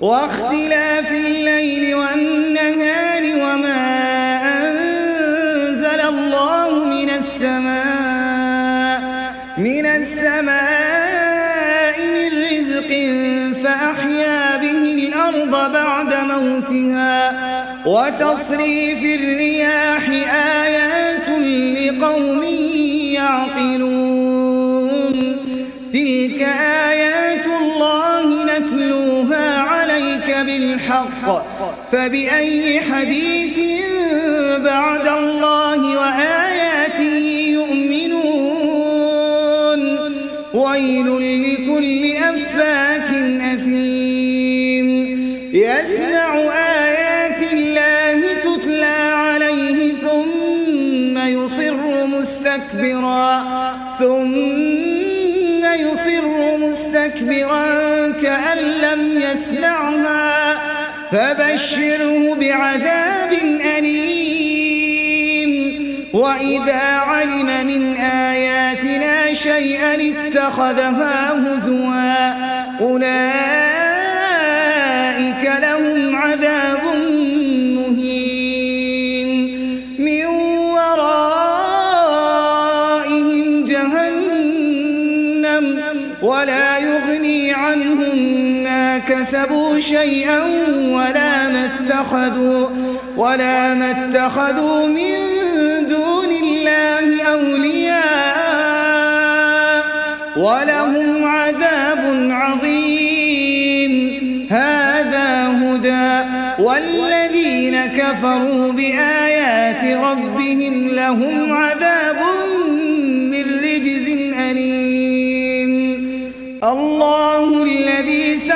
واختلاف الليل والنهار وما أنزل الله من السماء من السماء من رزق فأحيا به الأرض بعد موتها وتصريف الرياح آيات لقوم يعقلون بالحق فبأي حديث بعد الله وآياته يؤمنون؟ ويل لكل أفاك أثيم. يسمع آيات الله تتلى عليه ثم يصر مستكبرا. ثم يصر مستكبرا كأن لم يسمعها فبشره بعذاب أليم. وإذا علم من آياتنا شيئا اتخذها هزوا. أولئك لهم عذاب مهين. من كسبوا شيئا ولا ما اتخذوا ولا ما اتخذوا من دون الله أولياء ولهم عذاب عظيم. هذا هدى. والذين كفروا بآيات ربهم لهم عذاب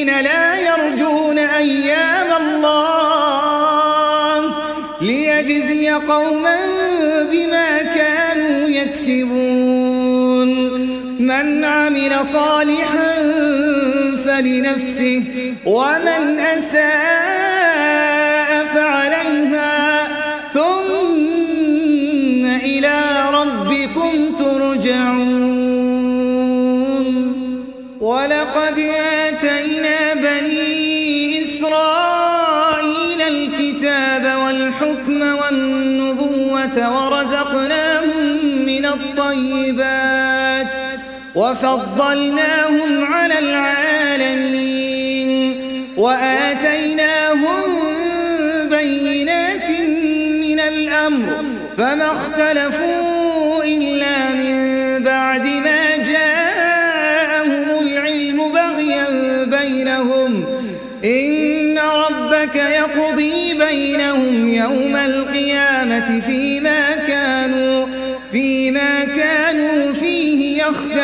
للذين لا يرجون أيام الله ليجزي قوما بما كانوا يكسبون. من عمل صالحا فلنفسه ومن أساء وفضلناهم على العالمين وآتيناهم بينات من الأمر فما اختلفوا إلا من بعد ما جاءهم العلم بغيا بينهم إن ربك يقضي بينهم يوم القيامة فيما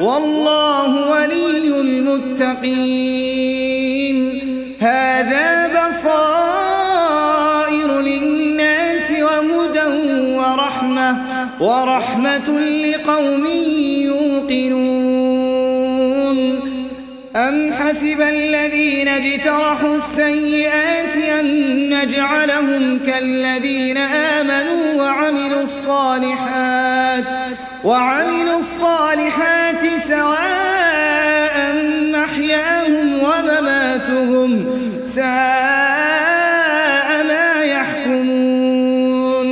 والله ولي المتقين. هذا بصائر للناس وهدى ورحمة ورحمة لقوم يوقنون. أم حسب الذين اجترحوا السيئات أن نجعلهم كالذين آمنوا وعملوا الصالحات؟ وعملوا الصالحات سواء محياهم ومماتهم ساء ما يحكمون.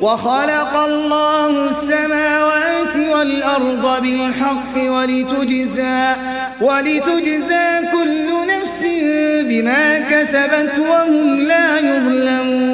وخلق الله السماوات والأرض بالحق ولتجزى ولتجزى كل نفس بما كسبت وهم لا يظلمون.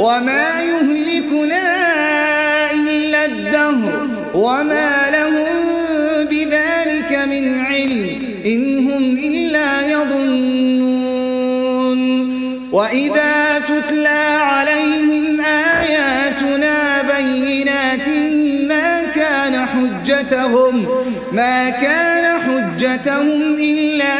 وما يهلكنا إلا الدهر وما لهم بذلك من علم إن هم إلا يظنون. وإذا تتلى عليهم آياتنا بينات ما كان حجتهم ما كان حجتهم إلا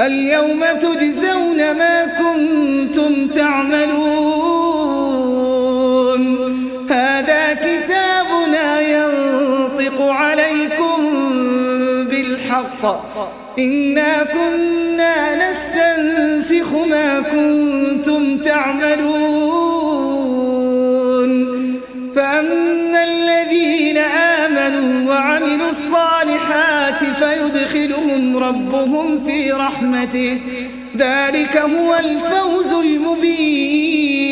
اليوم تجزون ما كنتم تعملون. هذا كتابنا ينطق عليكم بالحق. إنا كنا نستنسخ ما كنتم تعملون. ربهم في رحمته. ذلك هو الفوز المبين.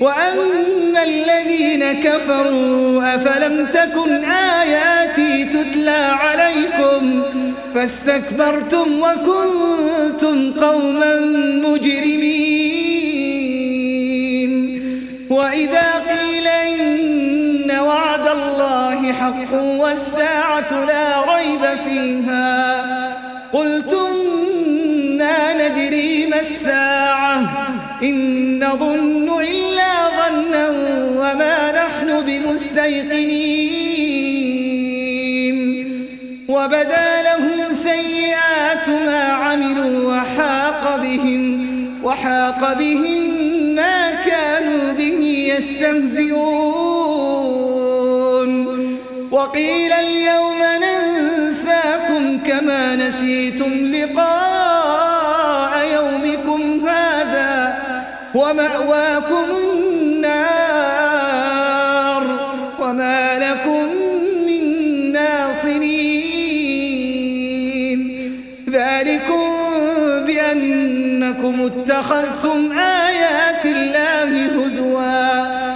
وأما الذين كفروا أفلم تكن آياتي تتلى عليكم؟ فاستكبرتم وكنتم قوما مجرمين. وإذا الله حق والساعة لا ريب فيها. قلتم ما ندري ما الساعة؟ إن نظن إلا ظنا وما نحن بمستيقنين. وبدا لهم سيئات ما عملوا وحاق بهم وحاق بهم ما كانوا به يستهزئون. وقيل اليوم ننساكم كما نسيتم لقاء يومكم هذا ومأواكم النار وما لكم من ناصرين. ذلكم بأنكم اتخذتم آيات الله هزوا.